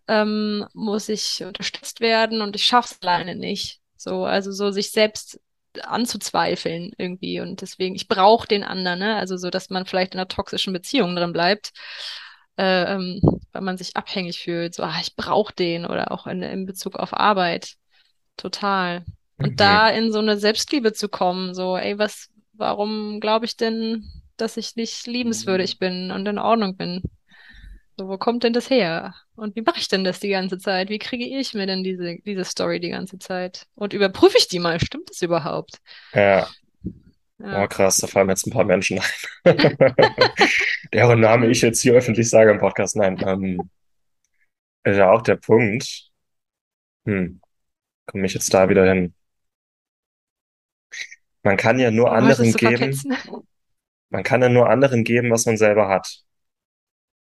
ähm, muss ich unterstützt werden und ich schaff's alleine nicht. So, also so sich selbst anzuzweifeln irgendwie und deswegen, ich brauche den anderen, ne? Also so, dass man vielleicht in einer toxischen Beziehung drin bleibt, äh, ähm, weil man sich abhängig fühlt, so, ah, ich brauche den oder auch in, in Bezug auf Arbeit, total. Und da Mhm. in so eine Selbstliebe zu kommen, so, ey, was, warum glaube ich denn, dass ich nicht liebenswürdig bin und in Ordnung bin? So, wo kommt denn das her? Und wie mache ich denn das die ganze Zeit? Wie kriege ich mir denn diese, diese Story die ganze Zeit? Und überprüfe ich die mal? Stimmt das überhaupt? Ja, oh Ja. krass, da fallen jetzt ein paar Menschen ein. (laughs) Deren Name ich jetzt hier öffentlich sage im Podcast. Nein, ähm, ist ja auch der Punkt. Hm, komme ich jetzt da wieder hin? Man kann ja nur möchtest anderen geben. Man kann ja nur anderen geben, was man selber hat.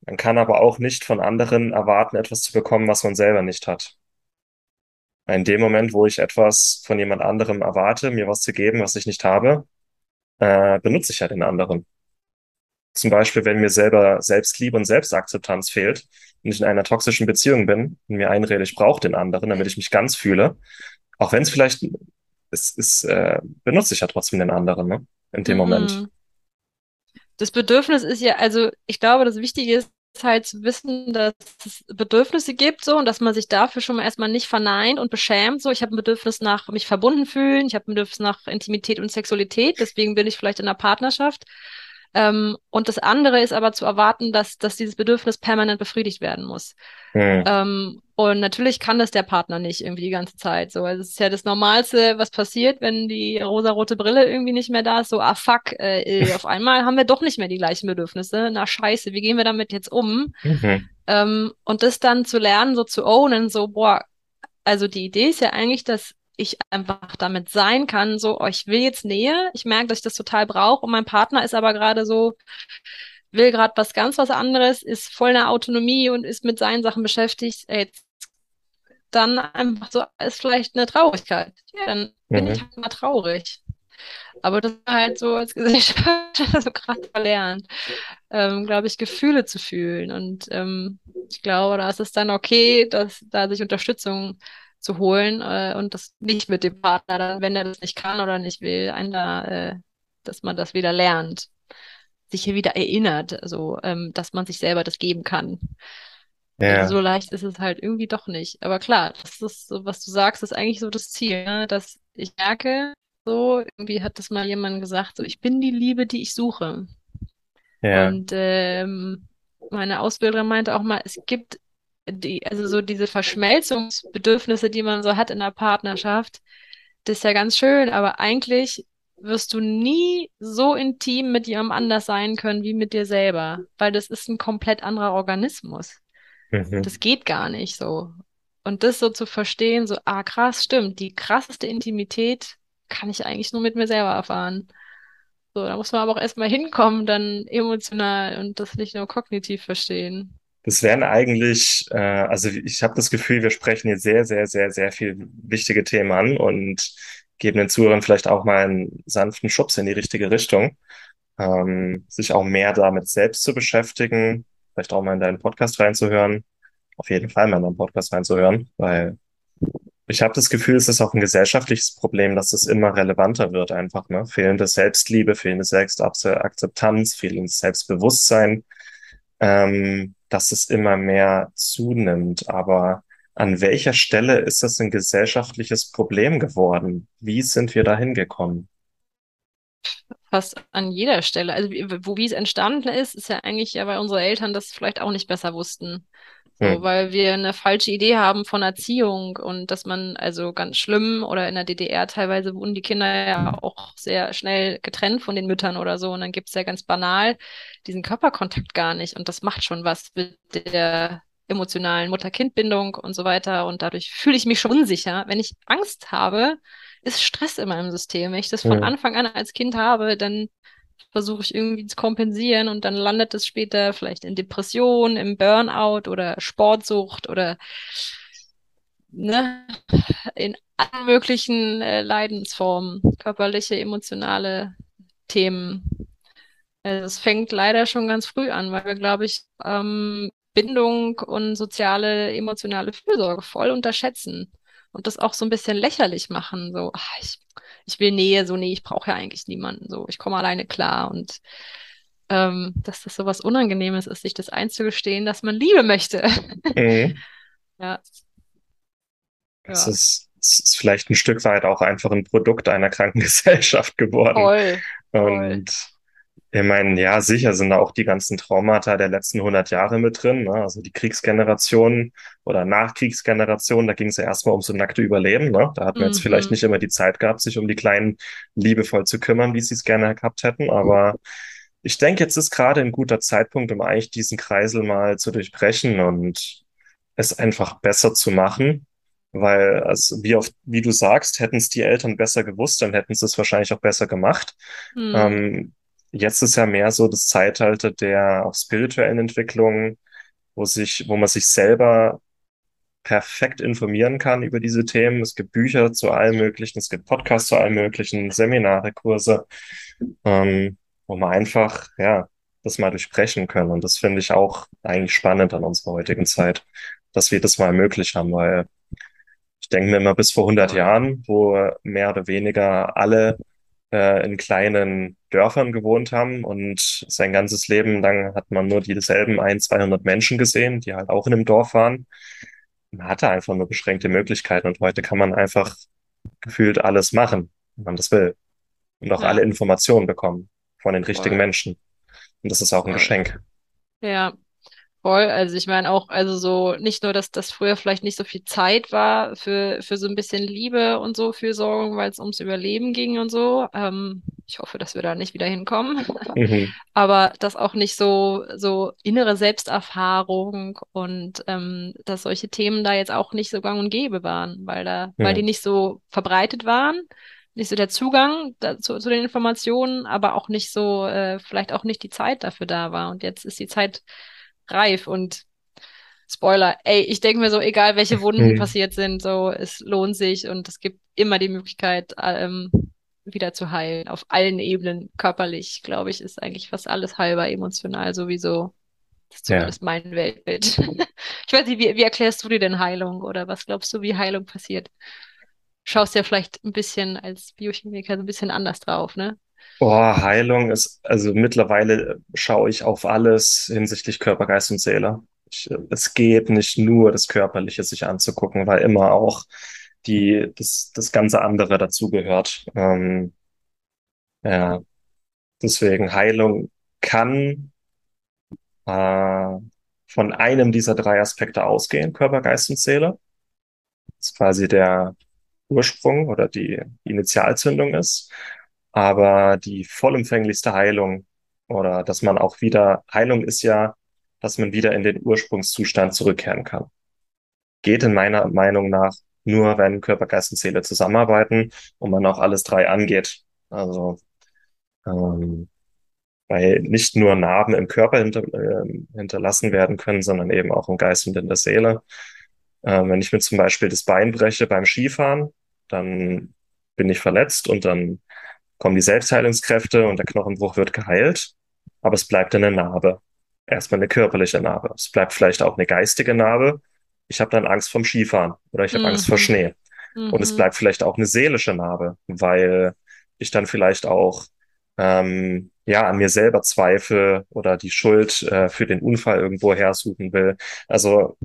Man kann aber auch nicht von anderen erwarten, etwas zu bekommen, was man selber nicht hat. In dem Moment, wo ich etwas von jemand anderem erwarte, mir was zu geben, was ich nicht habe, äh, benutze ich ja den anderen. Zum Beispiel, wenn mir selber Selbstliebe und Selbstakzeptanz fehlt und ich in einer toxischen Beziehung bin und mir einrede, ich brauche den anderen, damit ich mich ganz fühle, auch wenn es vielleicht es ist, äh, benutze ich ja trotzdem den anderen, ne? In dem Moment. Mhm. Das Bedürfnis ist ja, also ich glaube, das Wichtige ist halt zu wissen, dass es Bedürfnisse gibt so und dass man sich dafür schon mal erstmal nicht verneint und beschämt. So, ich habe ein Bedürfnis nach mich verbunden fühlen, ich habe ein Bedürfnis nach Intimität und Sexualität, deswegen bin ich vielleicht in einer Partnerschaft. Ähm, und das andere ist aber zu erwarten, dass, dass dieses Bedürfnis permanent befriedigt werden muss. Hm. Ähm, und natürlich kann das der Partner nicht irgendwie die ganze Zeit. So, also es ist ja das Normalste, was passiert, wenn die rosarote Brille irgendwie nicht mehr da ist. So, ah fuck, äh, äh (laughs) auf einmal haben wir doch nicht mehr die gleichen Bedürfnisse. Na scheiße, wie gehen wir damit jetzt um? Mhm. Ähm, und das dann zu lernen, so zu ownen, so, boah, also die Idee ist ja eigentlich, dass ich einfach damit sein kann, so, oh, ich will jetzt Nähe, ich merke, dass ich das total brauche und mein Partner ist aber gerade so, will gerade was ganz was anderes, ist voll in der Autonomie und ist mit seinen Sachen beschäftigt, ey, dann einfach so, ist vielleicht eine Traurigkeit. Ja, dann bin Mhm. ich halt mal traurig. Aber das ist halt so als Gesellschaft (laughs) so krass verlernt, ähm, glaube ich, Gefühle zu fühlen. Und ähm, ich glaube, da ist es dann okay, dass da sich Unterstützung zu holen äh, und das nicht mit dem Partner, dann, wenn er das nicht kann oder nicht will, einen da, äh, dass man das wieder lernt, sich hier wieder erinnert, also ähm, dass man sich selber das geben kann. Ja, So leicht ist es halt irgendwie doch nicht. Aber klar, das ist so, was du sagst, ist eigentlich so das Ziel, ne? Dass ich merke, so, irgendwie hat das mal jemand gesagt, so, ich bin die Liebe, die ich suche. ja, Und ähm, meine Ausbilderin meinte auch mal, es gibt die, also so diese Verschmelzungsbedürfnisse, die man so hat in der Partnerschaft, das ist ja ganz schön, aber eigentlich wirst du nie so intim mit jemandem anders sein können wie mit dir selber, weil das ist ein komplett anderer Organismus. mhm. Das geht gar nicht so. Und das so zu verstehen, so, ah, krass, stimmt, die krasseste Intimität kann ich eigentlich nur mit mir selber erfahren. So, da muss man aber auch erstmal hinkommen, dann emotional und das nicht nur kognitiv verstehen. Das wären eigentlich, äh, also ich habe das Gefühl, wir sprechen hier sehr, sehr, sehr, sehr viel wichtige Themen an und geben den Zuhörern vielleicht auch mal einen sanften Schubs in die richtige Richtung, ähm, sich auch mehr damit selbst zu beschäftigen, vielleicht auch mal in deinen Podcast reinzuhören, auf jeden Fall mal in deinen Podcast reinzuhören, weil ich habe das Gefühl, es ist auch ein gesellschaftliches Problem, dass es immer relevanter wird einfach, ne? Fehlende Selbstliebe, fehlende Selbstakzeptanz, fehlendes Selbstbewusstsein ähm, dass es immer mehr zunimmt. Aber an welcher Stelle ist das ein gesellschaftliches Problem geworden? Wie sind wir da hingekommen? Fast an jeder Stelle. Also wo wie es entstanden ist, ist ja eigentlich ja, weil unsere Eltern das vielleicht auch nicht besser wussten. So, Hm. weil wir eine falsche Idee haben von Erziehung und dass man also ganz schlimm oder in der DDR teilweise wurden die Kinder ja auch sehr schnell getrennt von den Müttern oder so und dann gibt es ja ganz banal diesen Körperkontakt gar nicht und das macht schon was mit der emotionalen Mutter-Kind-Bindung und so weiter und dadurch fühle ich mich schon unsicher. Wenn ich Angst habe, ist Stress in meinem System. Wenn ich das von Hm. Anfang an als Kind habe, dann versuche ich irgendwie zu kompensieren und dann landet es später vielleicht in Depression, im Burnout oder Sportsucht oder ne, in allen möglichen äh, Leidensformen, körperliche, emotionale Themen. Also es fängt leider schon ganz früh an, weil wir, glaube ich, ähm, Bindung und soziale, emotionale Fürsorge voll unterschätzen und das auch so ein bisschen lächerlich machen. So, ach, ich, ich will Nähe, so, nee, ich brauche ja eigentlich niemanden. So, ich komme alleine klar und ähm, dass das so was Unangenehmes ist, sich das einzugestehen, dass man Liebe möchte. Hm. (laughs) Ja, Es ja, ist, es ist vielleicht ein Stück weit auch einfach ein Produkt einer kranken (laughs) Gesellschaft geworden. voll, voll. Ich meine, ja, sicher sind da auch die ganzen Traumata der letzten hundert Jahre mit drin, ne? Also die Kriegsgeneration oder Nachkriegsgeneration, da ging es ja erstmal ums so nackte Überleben, ne? Da hat man jetzt vielleicht Mhm. nicht immer die Zeit gehabt, sich um die Kleinen liebevoll zu kümmern, wie sie es gerne gehabt hätten. Aber ich denke, jetzt ist gerade ein guter Zeitpunkt, um eigentlich diesen Kreisel mal zu durchbrechen und es einfach besser zu machen. Weil, also wie oft, wie du sagst, hätten es die Eltern besser gewusst, dann hätten sie es wahrscheinlich auch besser gemacht. Mhm. Ähm, jetzt ist ja mehr so das Zeitalter der auch spirituellen Entwicklung, wo sich, wo man sich selber perfekt informieren kann über diese Themen. Es gibt Bücher zu allem Möglichen, es gibt Podcasts zu allem Möglichen, Seminare, Kurse, ähm, wo man einfach, ja, das mal durchbrechen können. Und das finde ich auch eigentlich spannend an unserer heutigen Zeit, dass wir das mal möglich haben, weil ich denke mir immer bis vor 100 Jahren, wo mehr oder weniger alle äh, in kleinen Dörfern gewohnt haben und sein ganzes Leben lang hat man nur dieselben ein, 200 Menschen gesehen, die halt auch in einem Dorf waren. Man hatte einfach nur beschränkte Möglichkeiten und heute kann man einfach gefühlt alles machen, wenn man das will. Und auch alle Ja, Informationen bekommen von den richtigen voll, Menschen. Und das ist auch ein voll. Geschenk. Ja, voll. Also ich meine auch, also so nicht nur, dass das früher vielleicht nicht so viel Zeit war für, für so ein bisschen Liebe und so Fürsorgung, weil es ums Überleben ging und so. Ähm, ich hoffe, dass wir da nicht wieder hinkommen. Mhm. (laughs) Aber dass auch nicht so, so innere Selbsterfahrung und ähm, dass solche Themen da jetzt auch nicht so gang und gäbe waren, weil da, weil die nicht so verbreitet waren, nicht so der Zugang dazu, zu den Informationen, aber auch nicht so, äh, vielleicht auch nicht die Zeit dafür da war. Und jetzt ist die Zeit reif und Spoiler, ey, ich denke mir so, egal welche Wunden Mhm. passiert sind, so, es lohnt sich und es gibt immer die Möglichkeit, ähm, wieder zu heilen. Auf allen Ebenen, körperlich, glaube ich, ist eigentlich fast alles heilbar, emotional sowieso. Das ist Ja. zumindest mein Weltbild. (laughs) Ich weiß nicht, wie, wie erklärst du dir denn Heilung oder was glaubst du, wie Heilung passiert? Schaust ja vielleicht ein bisschen als Biochemiker so ein bisschen anders drauf, ne? Boah, Heilung ist, also mittlerweile schaue ich auf alles hinsichtlich Körper, Geist und Seele. Ich, es geht nicht nur das Körperliche sich anzugucken, weil immer auch die, das, das ganze andere dazugehört. Ähm, ja, deswegen Heilung kann äh, von einem dieser drei Aspekte ausgehen, Körper, Geist und Seele. Das ist quasi der Ursprung oder die Initialzündung ist. Aber die vollumfänglichste Heilung oder dass man auch wieder, Heilung ist ja, dass man wieder in den Ursprungszustand zurückkehren kann. Geht in meiner Meinung nach nur, wenn Körper, Geist und Seele zusammenarbeiten und man auch alles drei angeht. Also, ähm, weil nicht nur Narben im Körper hinter, äh, hinterlassen werden können, sondern eben auch im Geist und in der Seele. Ähm, wenn ich mir zum Beispiel das Bein breche beim Skifahren, dann bin ich verletzt und dann kommen die Selbstheilungskräfte und der Knochenbruch wird geheilt, aber es bleibt eine Narbe. Erstmal eine körperliche Narbe. Es bleibt vielleicht auch eine geistige Narbe. Ich habe dann Angst vom Skifahren oder ich habe Angst vor Mhm, Schnee. Und es mhm, bleibt vielleicht auch eine seelische Narbe, weil ich dann vielleicht auch ähm, ja an mir selber zweifle oder die Schuld äh, für den Unfall irgendwo hersuchen will. Also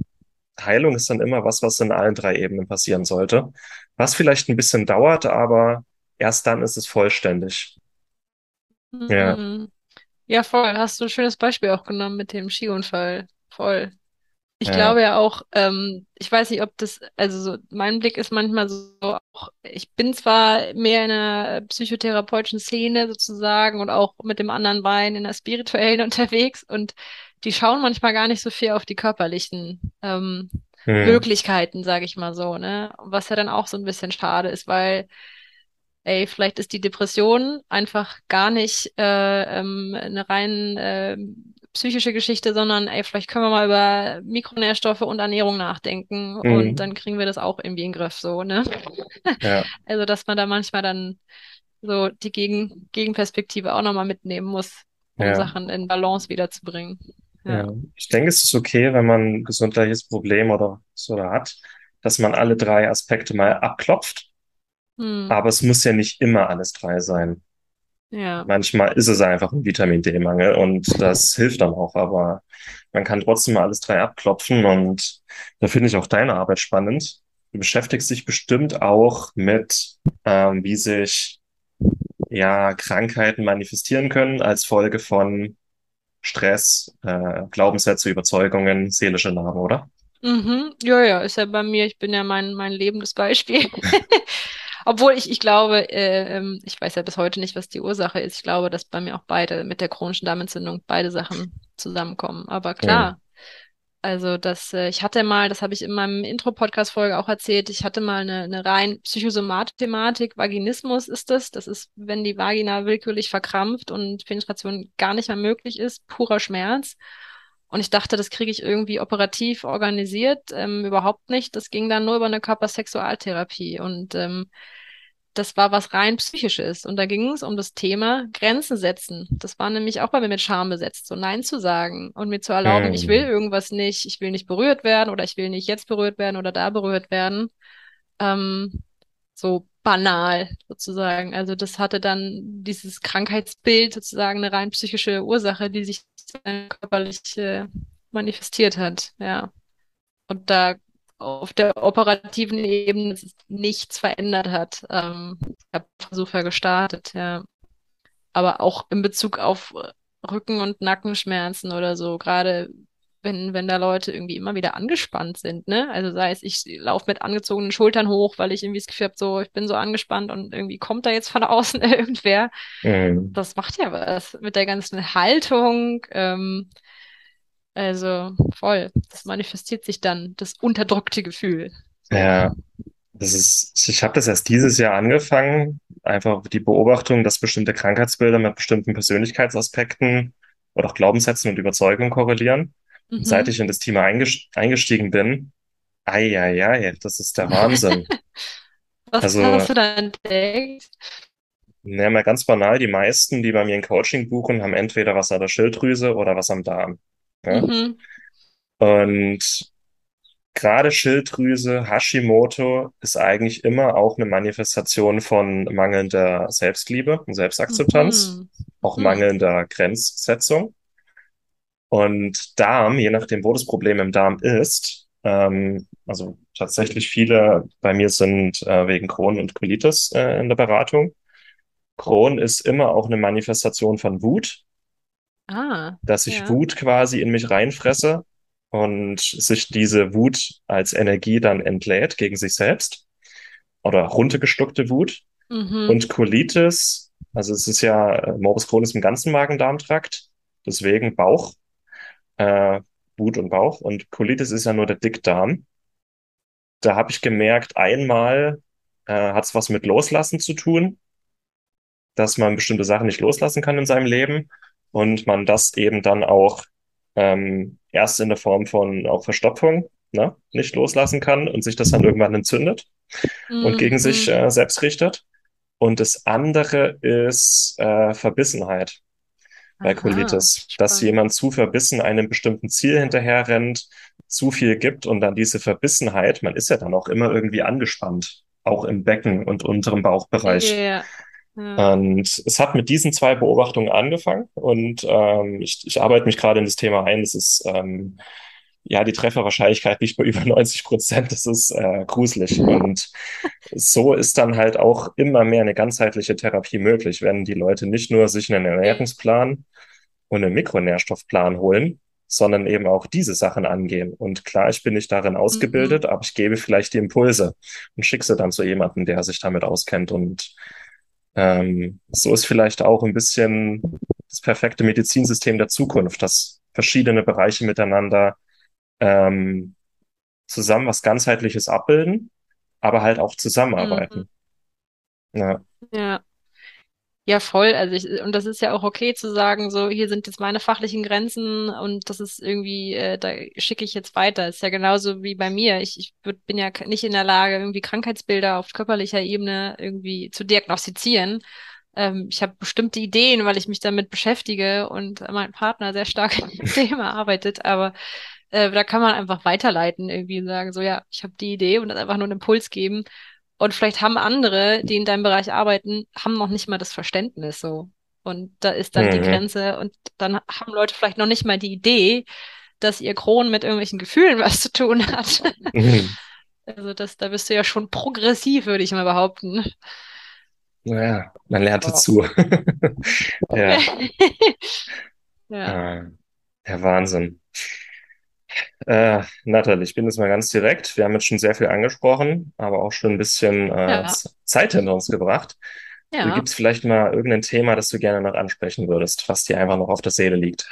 Heilung ist dann immer was, was in allen drei Ebenen passieren sollte. Was vielleicht ein bisschen dauert, aber erst dann ist es vollständig. Ja. mhm. Ja, voll. Hast du ein schönes Beispiel auch genommen mit dem Skiunfall. Voll. Ich Ja. glaube ja auch, ähm, ich weiß nicht, ob das, also so, mein Blick ist manchmal so auch, ich bin zwar mehr in einer psychotherapeutischen Szene sozusagen und auch mit dem anderen Bein in der spirituellen (laughs) unterwegs und die schauen manchmal gar nicht so viel auf die körperlichen ähm, Hm. Möglichkeiten, sage ich mal so, ne? Was ja dann auch so ein bisschen schade ist, weil ey, vielleicht ist die Depression einfach gar nicht äh, ähm, eine rein äh, psychische Geschichte, sondern ey, vielleicht können wir mal über Mikronährstoffe und Ernährung nachdenken und Hm. dann kriegen wir das auch irgendwie in den Griff, so, ne? (laughs) Ja. Also, dass man da manchmal dann so die Gegen Gegenperspektive auch nochmal mitnehmen muss, um Ja. Sachen in Balance wiederzubringen. Ja. Ja. Ich denke, es ist okay, wenn man ein gesundheitliches Problem oder so hat, dass man alle drei Aspekte mal abklopft. Hm. Aber es muss ja nicht immer alles drei sein. Ja. Manchmal ist es einfach ein Vitamin D-Mangel und das hilft dann auch, aber man kann trotzdem mal alles drei abklopfen und da finde ich auch deine Arbeit spannend. Du beschäftigst dich bestimmt auch mit, ähm, wie sich ja Krankheiten manifestieren können als Folge von Stress, äh, Glaubenssätze, Überzeugungen, seelische Narben, oder? Mhm. Ja, ja, ist ja bei mir, ich bin ja mein, mein lebendes Beispiel. (laughs) (laughs) Obwohl ich, ich glaube, äh, ähm, ich weiß ja bis heute nicht, was die Ursache ist. Ich glaube, dass bei mir auch beide mit der chronischen Darmentzündung beide Sachen zusammenkommen. Aber klar, Also das, äh, ich hatte mal, das habe ich in meinem Intro-Podcast-Folge auch erzählt, ich hatte mal eine, eine rein Psychosomatik, Vaginismus ist das. Das ist, wenn die Vagina willkürlich verkrampft und Penetration gar nicht mehr möglich ist, purer Schmerz. Und ich dachte, das kriege ich irgendwie operativ organisiert. Ähm, überhaupt nicht. Das ging dann nur über eine Körpersexualtherapie. Und ähm, das war was rein psychisches. Und da ging es um das Thema Grenzen setzen. Das war nämlich auch bei mir mit Scham besetzt, so Nein zu sagen und mir zu erlauben, ich will irgendwas nicht, ich will nicht berührt werden oder ich will nicht jetzt berührt werden oder da berührt werden. Ähm, so banal sozusagen. Also das hatte dann dieses Krankheitsbild sozusagen eine rein psychische Ursache, die sich körperlich äh, manifestiert hat. Ja. Und da auf der operativen Ebene nichts verändert hat. Ähm, ich habe Versuche gestartet, ja. Aber auch in Bezug auf Rücken- und Nackenschmerzen oder so, gerade wenn, wenn da Leute irgendwie immer wieder angespannt sind, ne? Also sei es, ich laufe mit angezogenen Schultern hoch, weil ich irgendwie das Gefühl habe, so, ich bin so angespannt und irgendwie kommt da jetzt von (laughs) außen irgendwer. Hm. Das macht ja was mit der ganzen Haltung. Ähm, also voll. Das manifestiert sich dann, das unterdrückte Gefühl. Ja, das ist, ich habe das erst dieses Jahr angefangen, einfach die Beobachtung, dass bestimmte Krankheitsbilder mit bestimmten Persönlichkeitsaspekten oder auch Glaubenssätzen und Überzeugungen korrelieren. Und seit Mhm. ich in das Thema einges- eingestiegen bin, ei, ei, ei, das ist der Wahnsinn. (laughs) Was Also, hast du da entdeckt? nehmen wir ganz banal, die meisten, die bei mir ein Coaching buchen, haben entweder was an der Schilddrüse oder was am Darm. Ja? Mhm. Und gerade Schilddrüse, Hashimoto ist eigentlich immer auch eine Manifestation von mangelnder Selbstliebe und Selbstakzeptanz, Mhm. auch Mhm. mangelnder Grenzsetzung. Und Darm, je nachdem, wo das Problem im Darm ist, ähm, also tatsächlich viele bei mir sind äh, wegen Crohn und Colitis äh, in der Beratung. Crohn ist immer auch eine Manifestation von Wut, Ah, dass ich ja. Wut quasi in mich reinfresse und sich diese Wut als Energie dann entlädt gegen sich selbst oder runtergeschluckte Wut. Mhm. Und Colitis, also es ist ja, äh, Morbus Crohn ist im ganzen Magen-Darm-Trakt, deswegen Bauch, äh, Wut und Bauch. Und Colitis ist ja nur der Dickdarm. Da habe ich gemerkt, einmal äh, hat es was mit Loslassen zu tun, dass man bestimmte Sachen nicht loslassen kann in seinem Leben und man das eben dann auch ähm, erst in der Form von auch Verstopfung, ne, nicht loslassen kann und sich das dann irgendwann entzündet und gegen sich Mhm. äh, selbst richtet. Und das andere ist äh, Verbissenheit bei Aha, Colitis, dass jemand zu verbissen einem bestimmten Ziel hinterherrennt, zu viel gibt und dann diese Verbissenheit, man ist ja dann auch immer irgendwie angespannt, auch im Becken und unteren Bauchbereich. Ja. Und es hat mit diesen zwei Beobachtungen angefangen und ähm, ich, ich arbeite mich gerade in das Thema ein. Das ist ähm, ja die Trefferwahrscheinlichkeit liegt bei über 90 Prozent. Das ist äh, gruselig. Und so ist dann halt auch immer mehr eine ganzheitliche Therapie möglich, wenn die Leute nicht nur sich einen Ernährungsplan und einen Mikronährstoffplan holen, sondern eben auch diese Sachen angehen. Und klar, ich bin nicht darin Mhm. ausgebildet, aber ich gebe vielleicht die Impulse und schicke sie dann zu jemandem, der sich damit auskennt und ähm, so ist vielleicht auch ein bisschen das perfekte Medizinsystem der Zukunft, dass verschiedene Bereiche miteinander ähm, zusammen was ganzheitliches abbilden, aber halt auch Mhm. zusammenarbeiten. Ja. Ja. Ja, voll. Also ich, und das ist ja auch okay zu sagen, so, hier sind jetzt meine fachlichen Grenzen und das ist irgendwie, äh, da schicke ich jetzt weiter. Ist ja genauso wie bei mir. Ich, ich würd, bin ja nicht in der Lage, irgendwie Krankheitsbilder auf körperlicher Ebene irgendwie zu diagnostizieren. Ähm, ich habe bestimmte Ideen, weil ich mich damit beschäftige und mein Partner sehr stark (laughs) an dem Thema arbeitet, aber äh, da kann man einfach weiterleiten, irgendwie sagen, so, ja, ich habe die Idee und das einfach nur einen Impuls geben. Und vielleicht haben andere, die in deinem Bereich arbeiten, haben noch nicht mal das Verständnis so. Und da ist dann die Mhm. Grenze und dann haben Leute vielleicht noch nicht mal die Idee, dass ihr Kron mit irgendwelchen Gefühlen (laughs) was zu tun hat. Mhm. Also das, da bist du ja schon progressiv, würde ich mal behaupten. Naja, man lernt Wow. dazu. (laughs) Ja, (laughs) Ja, äh, der Wahnsinn. Äh, Nathalie, ich bin jetzt mal ganz direkt. Wir haben jetzt schon sehr viel angesprochen, aber auch schon ein bisschen äh, ja, Zeit hinter uns gebracht. ja. Gibt es vielleicht mal irgendein Thema, das du gerne noch ansprechen würdest, was dir einfach noch auf der Seele liegt?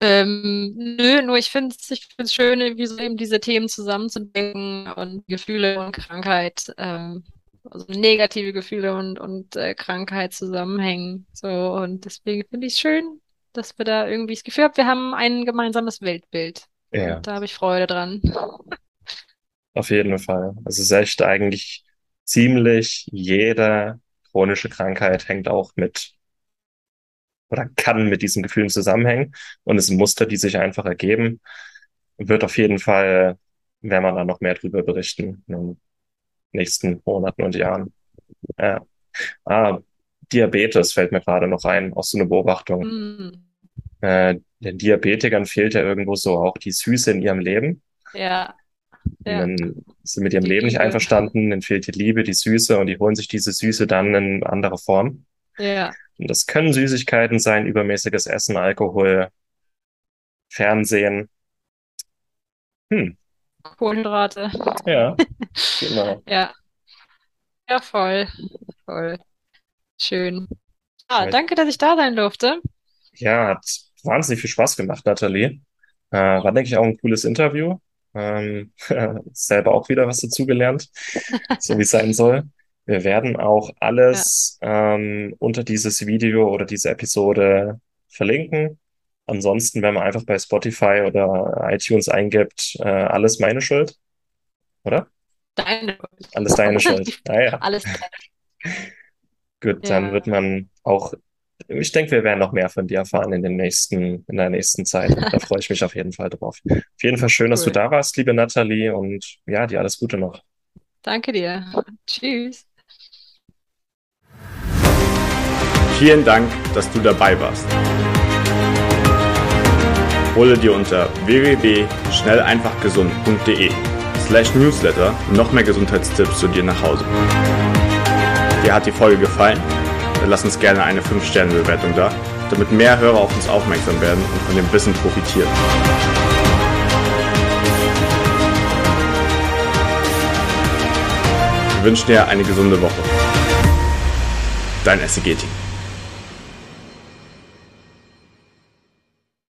Ähm, nö, nur ich finde es ich find's schön, wie so eben diese Themen zusammenzudenken und Gefühle und Krankheit, ähm, also negative Gefühle und, und äh, Krankheit zusammenhängen. So, und deswegen finde ich es schön, dass wir da irgendwie das Gefühl haben, wir haben ein gemeinsames Weltbild. Ja, Und da habe ich Freude dran. auf jeden Fall. Also es ist echt eigentlich ziemlich jede chronische Krankheit hängt auch mit oder kann mit diesen Gefühlen zusammenhängen. Und es sind Muster, die sich einfach ergeben. Wird auf jeden Fall, wenn man da noch mehr drüber berichten in den nächsten Monaten und Jahren. Ja. Ah, Diabetes fällt mir gerade noch ein, auch so eine Beobachtung. Hm. Äh, den Diabetikern fehlt ja irgendwo so auch die Süße in ihrem Leben. Ja, Und ja, dann sind mit ihrem die Leben nicht Liebe. einverstanden, dann fehlt die Liebe, die Süße und die holen sich diese Süße dann in anderer Form. Ja, Und das können Süßigkeiten sein, übermäßiges Essen, Alkohol, Fernsehen. Hm, Kohlenhydrate. ja, (laughs) genau. Ja, ja, voll, voll. Schön. Ah, danke, dass ich da sein durfte. Ja, hat wahnsinnig viel Spaß gemacht, Nathalie. Äh, war, denke ich, auch ein cooles Interview. Ähm, (laughs) selber auch wieder was dazugelernt, (laughs) so wie es sein soll. Wir werden auch Ja, alles ähm, unter dieses Video oder diese Episode verlinken. Ansonsten, wenn man einfach bei Spotify oder iTunes eingibt, äh, alles meine Schuld, oder? deine Alles deine Schuld. (laughs) Ah ja, Alles deine. gut, dann wird Ja, man auch, ich denke, wir werden noch mehr von dir erfahren in den nächsten, in der nächsten Zeit. Da freue ich mich auf jeden Fall drauf. Auf jeden Fall schön, dass du cool. da warst, liebe Nathalie, und ja, dir alles Gute noch. Danke dir. Tschüss. Vielen Dank, dass du dabei warst. Hole dir unter www.schnelleinfachgesund.de slash newsletter noch mehr Gesundheitstipps zu dir nach Hause. Dir hat die Folge gefallen? Dann lass uns gerne eine 5-Sterne-Bewertung da, damit mehr Hörer auf uns aufmerksam werden und von dem Wissen profitieren. Wir wünschen dir eine gesunde Woche. Dein SEG-Team.